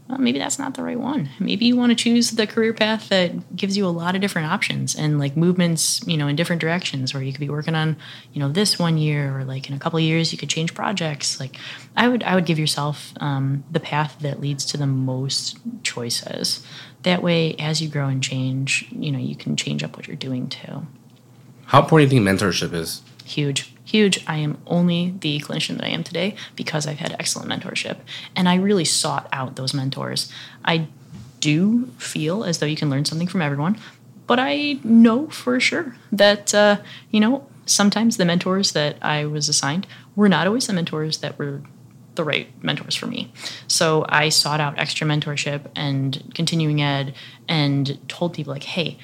S2: well, maybe that's not the right one. Maybe you want to choose the career path that gives you a lot of different options and like movements, you know, in different directions where you could be working on, you know, this one year or like in a couple of years you could change projects. Like I would I would give yourself um, the path that leads to the most choices. That way, as you grow and change, you know, you can change up what you're doing too.
S1: How important do you think mentorship is?
S2: Huge huge. I am only the clinician that I am today because I've had excellent mentorship. And I really sought out those mentors. I do feel as though you can learn something from everyone, but I know for sure that, uh, you know, sometimes the mentors that I was assigned were not always the mentors that were the right mentors for me. So I sought out extra mentorship and continuing ed and told people, like, hey,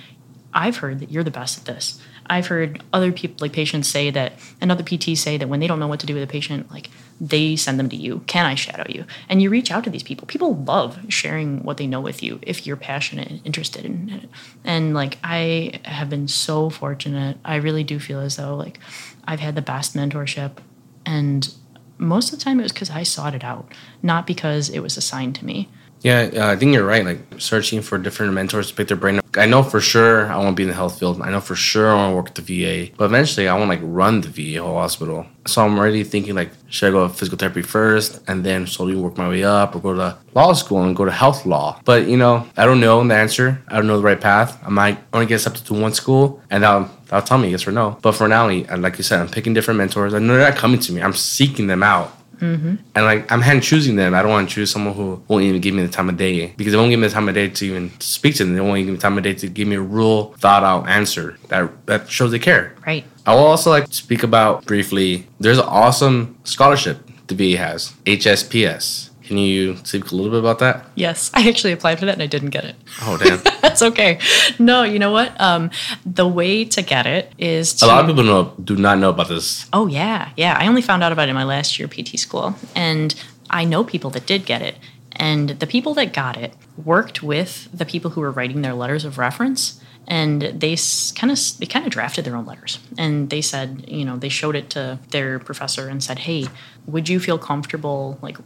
S2: I've heard that you're the best at this. I've heard other people, like patients, say that, and other PTs say that when they don't know what to do with a patient, like they send them to you. Can I shadow you? And you reach out to these people. People love sharing what they know with you if you're passionate and interested in it. And like I have been so fortunate. I really do feel as though like I've had the best mentorship, and most of the time it was because I sought it out, not because it was assigned to me.
S1: Yeah, uh, I think you're right. Like searching for different mentors to pick their brain. I know for sure I want to be in the health field. I know for sure I want to work at the VA. But eventually I want to like run the VA whole hospital. So I'm already thinking like, should I go to physical therapy first and then slowly work my way up or go to law school and go to health law? But you know, I don't know the answer. I don't know the right path. I might only get accepted to one school and that'll, that'll tell me yes or no. But for now, like you said, I'm picking different mentors. I know they're not coming to me. I'm seeking them out Mm-hmm. And like I'm hand choosing them. I don't want to choose someone who won't even give me the time of day because they won't give me the time of day to even speak to them. They won't even give me the time of day to give me a real thought out answer that that shows they care.
S2: Right.
S1: I will also like to speak about briefly. There's an awesome scholarship the VA has, HSPS. Can you speak a little bit about that?
S2: Yes, I actually applied for that and I didn't get it.
S1: Oh damn.
S2: That's okay. No, you know what? Um, the way to get it is to,
S1: a lot of people know do not know about this.
S2: Oh yeah, yeah. I only found out about it in my last year PT school, and I know people that did get it, and the people that got it worked with the people who were writing their letters of reference and they kind of they kind of drafted their own letters and they said you know they showed it to their professor and said hey would you feel comfortable like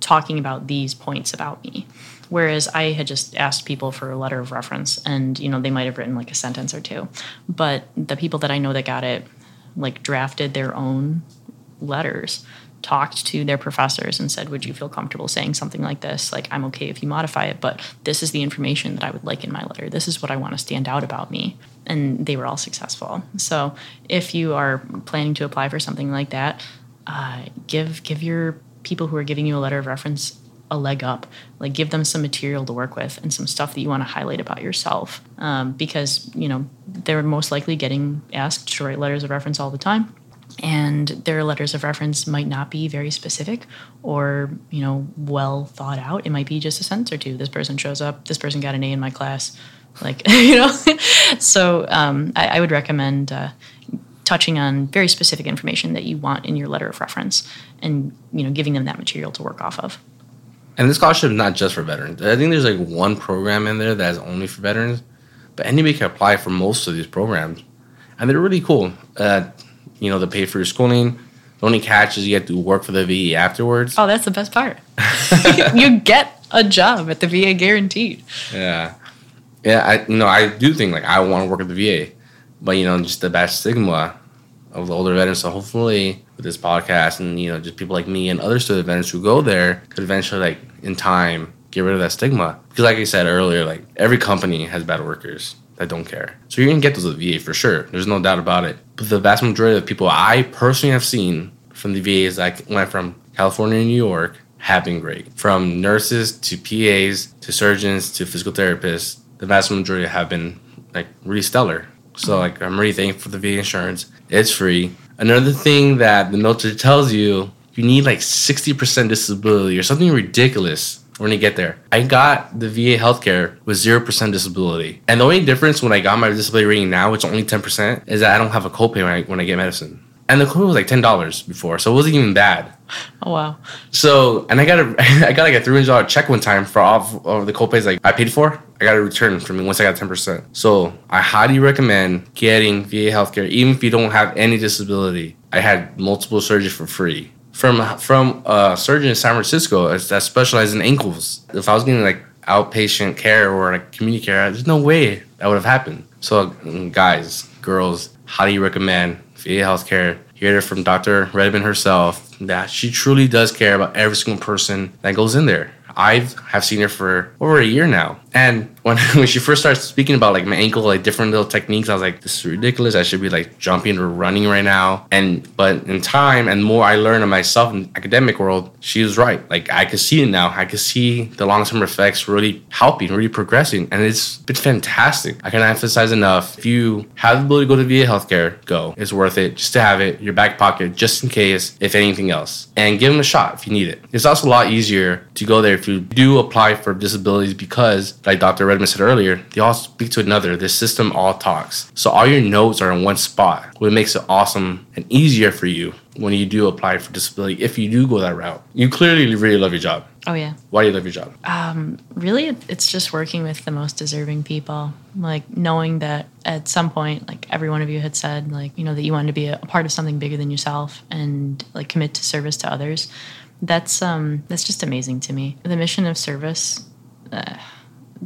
S2: talking about these points about me. Whereas I had just asked people for a letter of reference and, you know, they might have written like a sentence or two. But the people that I know that got it, like drafted their own letters, talked to their professors and said, Would you feel comfortable saying something like this? Like, I'm okay if you modify it, but this is the information that I would like in my letter. This is what I want to stand out about me. And they were all successful. So if you are planning to apply for something like that, uh, give give your people who are giving you a letter of reference a leg up. Like give them some material to work with and some stuff that you want to highlight about yourself. Um, because, you know, they're most likely getting asked to write letters of reference all the time. And their letters of reference might not be very specific or, you know, well thought out. It might be just a sentence or two. This person shows up, this person got an A in my class. Like, you know, so um, I, I, would recommend uh, touching on very specific information that you want in your letter of reference and you know giving them that material to work off of.
S1: And this scholarship is not just for veterans. I think there's like one program in there that's only for veterans but anybody can apply for most of these programs. And they're really cool. Uh, you know they pay for your schooling. The only catch is you have to work for the va afterwards.
S2: Oh that's the best part. You get a job at the va guaranteed.
S1: Yeah. Yeah i you know i do think like i want to work at the va but you know, just the bad stigma of the older veterans. So hopefully with this podcast and you know just people like me and other student veterans who go there could eventually like in time get rid of that stigma. Because like I said earlier, like every company has bad workers that don't care. So you're gonna get those at VA for sure. There's no doubt about it. But the vast majority of people I personally have seen from the VAs that went from California and New York have been great. From nurses to PAs to surgeons to physical therapists, the vast majority have been like really stellar. So like I'm really thankful for the VA insurance. It's free. Another thing that the military tells you, you need like 60% disability or something ridiculous when you get there. I got the VA healthcare with 0% disability. And the only difference when I got my disability rating now, which is only 10%, is that I don't have a copay when I, when I get medicine. And the copay was like $10 before, so it wasn't even bad.
S2: Oh wow.
S1: So, and I got a, I got like a three hundred dollar check one time for all of the copays like I paid for. I got a return from me once I got ten percent. So, I highly recommend getting VA healthcare, even if you don't have any disability. I had multiple surgeries for free from from a surgeon in San Francisco that specialized in ankles. If I was getting like outpatient care or like community care, there's no way that would have happened. So, guys, girls, highly recommend VA healthcare. Hear it from Dr. Redman herself that she truly does care about every single person that goes in there. I have seen her for over a year now. And when, when she first started speaking about like my ankle, like different little techniques, I was like, this is ridiculous. I should be like jumping or running right now. And but in time and more I learned of myself in academic world, she was right. Like I could see it now. I could see the long term effects really helping, really progressing. And it's been fantastic. I cannot emphasize enough. If you have the ability to go to VA healthcare, go. It's worth it just to have it in your back pocket, just in case, if anything else. And give them a shot if you need it. It's also a lot easier to go there if you do apply for disabilities because, like Dr. Redman said earlier, they all speak to another. This system all talks. So all your notes are in one spot, which makes it awesome and easier for you when you do apply for disability if you do go that route. You clearly really love your job.
S2: Oh yeah.
S1: Why do you love your job?
S2: Um, really, it's just working with the most deserving people. Like knowing that at some point, like every one of you had said, like you know that you wanted to be a, a part of something bigger than yourself and like commit to service to others. That's um, that's just amazing to me. The mission of service. Uh,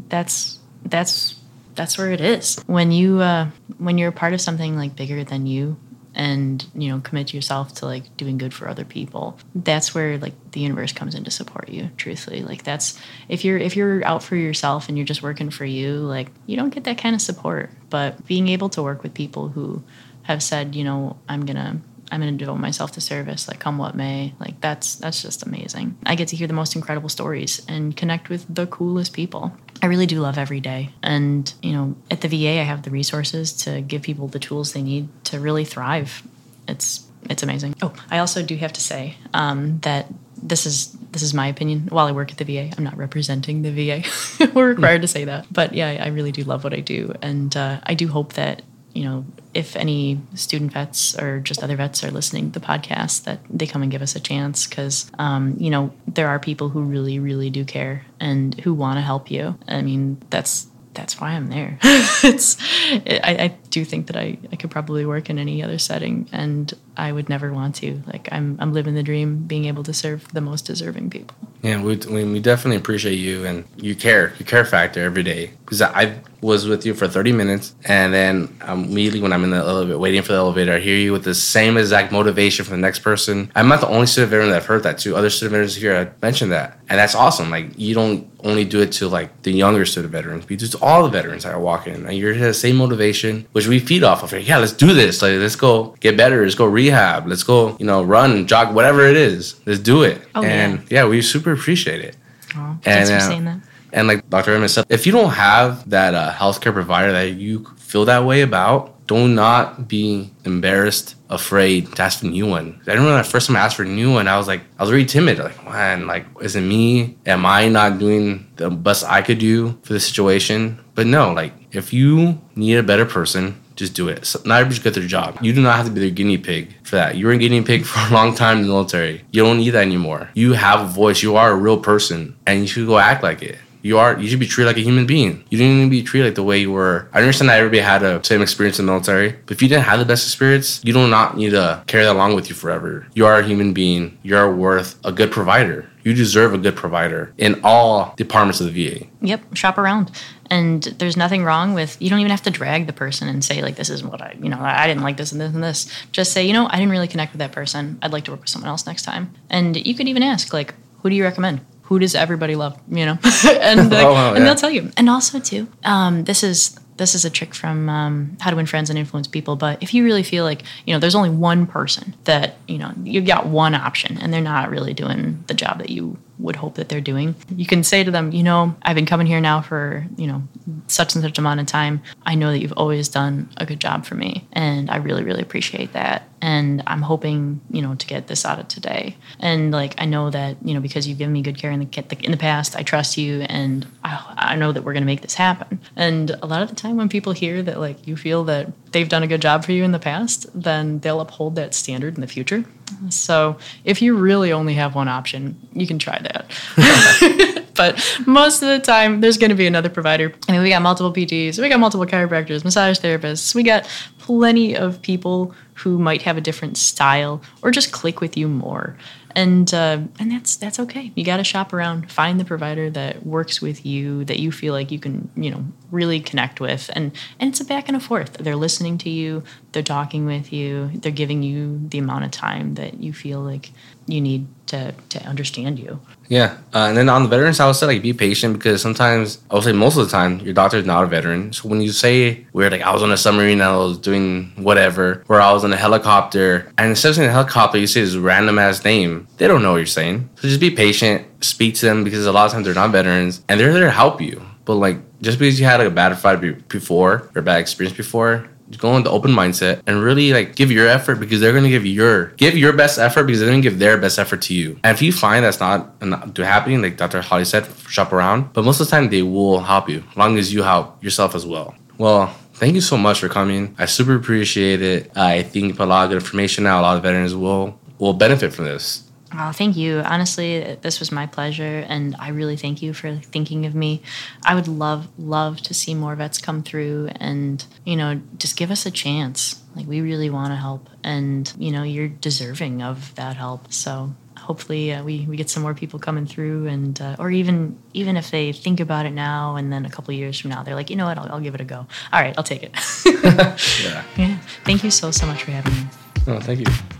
S2: that's that's that's where it is. When you uh, when you're a part of something like bigger than you and you know commit yourself to like doing good for other people that's where like the universe comes in to support you truthfully. Like that's if you're if you're out for yourself and you're just working for you like you don't get that kind of support. But being able to work with people who have said you know i'm gonna i'm gonna devote myself to service like come what may like that's that's just amazing. I get to hear the most incredible stories and connect with the coolest people I really do love every day. And, you know, at the VA, I have the resources to give people the tools they need to really thrive. It's it's amazing. Oh, I also do have to say um, that this is this is my opinion. While I work at the VA, I'm not representing the VA. We're required to say that, but yeah, I really do love what I do, and uh, I do hope that you know if any student vets or just other vets are listening to the podcast that they come and give us a chance because um, you know there are people who really really do care and who want to help you. I mean that's that's why i'm there. It's I, I do think that I, I could probably work in any other setting and i would never want to like i'm i'm living the dream being able to serve the most deserving people
S1: Yeah, we, we definitely appreciate you and you care, your care factor every day. Because I was with you for 30 minutes, and then immediately when I'm in the elevator, waiting for the elevator, I hear you with the same exact motivation for the next person. I'm not the only student veteran that I've heard that too. Other student veterans here have mentioned that, and that's awesome. Like you don't only do it to like the younger student veterans, but you do it to all the veterans that are walking. And you're the same motivation, which we feed off of. Like, yeah, let's do this. Like, let's go get better. Let's go rehab. Let's go, you know, run, jog, whatever it is. Let's do it.
S2: Oh,
S1: and yeah. we super appreciate it.
S2: oh, thanks
S1: And,
S2: for
S1: uh,
S2: saying that
S1: And like Dr. Emmett said, if you don't have that uh, healthcare provider that you feel that way about, do not be embarrassed, afraid to ask for a new one. I remember the first time I asked for a new one, I was like, I was really timid. Like, man, like, is it me? Am I not doing the best I could do for the situation? But no, like, if you need a better person, just do it. So not everybody's good at their job. You do not have to be their guinea pig for that. You were a guinea pig for a long time in the military. You don't need that anymore. You have a voice. You are a real person, and you should go act like it. You are. You should be treated like a human being. You didn't even be treated like the way you were. I understand that everybody had a same experience in the military, but if you didn't have the best experience, you do not need to carry that along with you forever. You are a human being. You are worth a good provider. You deserve a good provider in all departments of the VA.
S2: Yep, shop around. And there's nothing wrong with you don't even have to drag the person and say like this isn't what I you know I didn't like this and this and this. Just say you know I didn't really connect with that person. I'd like to work with someone else next time. And you could even ask like who do you recommend? Who does everybody love? You know, and like,
S1: Oh, wow,
S2: and
S1: yeah.
S2: they'll tell you. And also too, um, this is this is a trick from um, How to Win Friends and Influence People. But if you really feel like you know there's only one person that you know you've got one option and they're not really doing the job that you would hope that they're doing, you can say to them, you know, I've been coming here now for you know such and such amount of time. I know that you've always done a good job for me, and I really really appreciate that. And I'm hoping you know to get this out of today. And like I know that you know because you've given me good care in the in the past, I trust you, and I, I know that we're going to make this happen. And a lot of the time, when people hear that like you feel that they've done a good job for you in the past, then they'll uphold that standard in the future. So if you really only have one option, you can try that. but most of the time, there's going to be another provider. I mean, we got multiple PTs, we got multiple chiropractors, massage therapists, we got plenty of people who might have a different style or just click with you more. And uh, and that's that's okay. You got to shop around, find the provider that works with you, that you feel like you can you know really connect with, and and it's a back and a forth. They're listening to you, they're talking with you, they're giving you the amount of time that you feel like you need to to understand you.
S1: Yeah, uh, and then on the veterans, I would say like be patient because sometimes I would say most of the time your doctor is not a veteran. So when you say we're like I was on a submarine, I was doing whatever, or I was in a helicopter, and instead of saying helicopter, you say this random ass name, they don't know what you're saying. So just be patient, speak to them because a lot of times they're not veterans and they're there to help you. But like just because you had like a bad fight before or bad experience before, go with the open mindset and really like give your effort because they're gonna give your give your best effort because they're gonna give their best effort to you. And if you find that's not, not happening, like Dr. Holly said, shop around. But most of the time they will help you, as long as you help yourself as well. Well, thank you so much for coming. I super appreciate it. I think you put a lot of good information out. A lot of veterans will will benefit from this.
S2: Oh, thank you. Honestly, this was my pleasure, and I really thank you for thinking of me. I would love, love to see more vets come through, and you know, just give us a chance. Like we really want to help, and you know, you're deserving of that help. So hopefully, uh, we we get some more people coming through, and uh, or even even if they think about it now, and then a couple years from now, they're like, you know what, I'll, I'll give it a go. All right, I'll take it.
S1: Yeah.
S2: yeah. Thank you so so much for having me.
S1: No, thank you.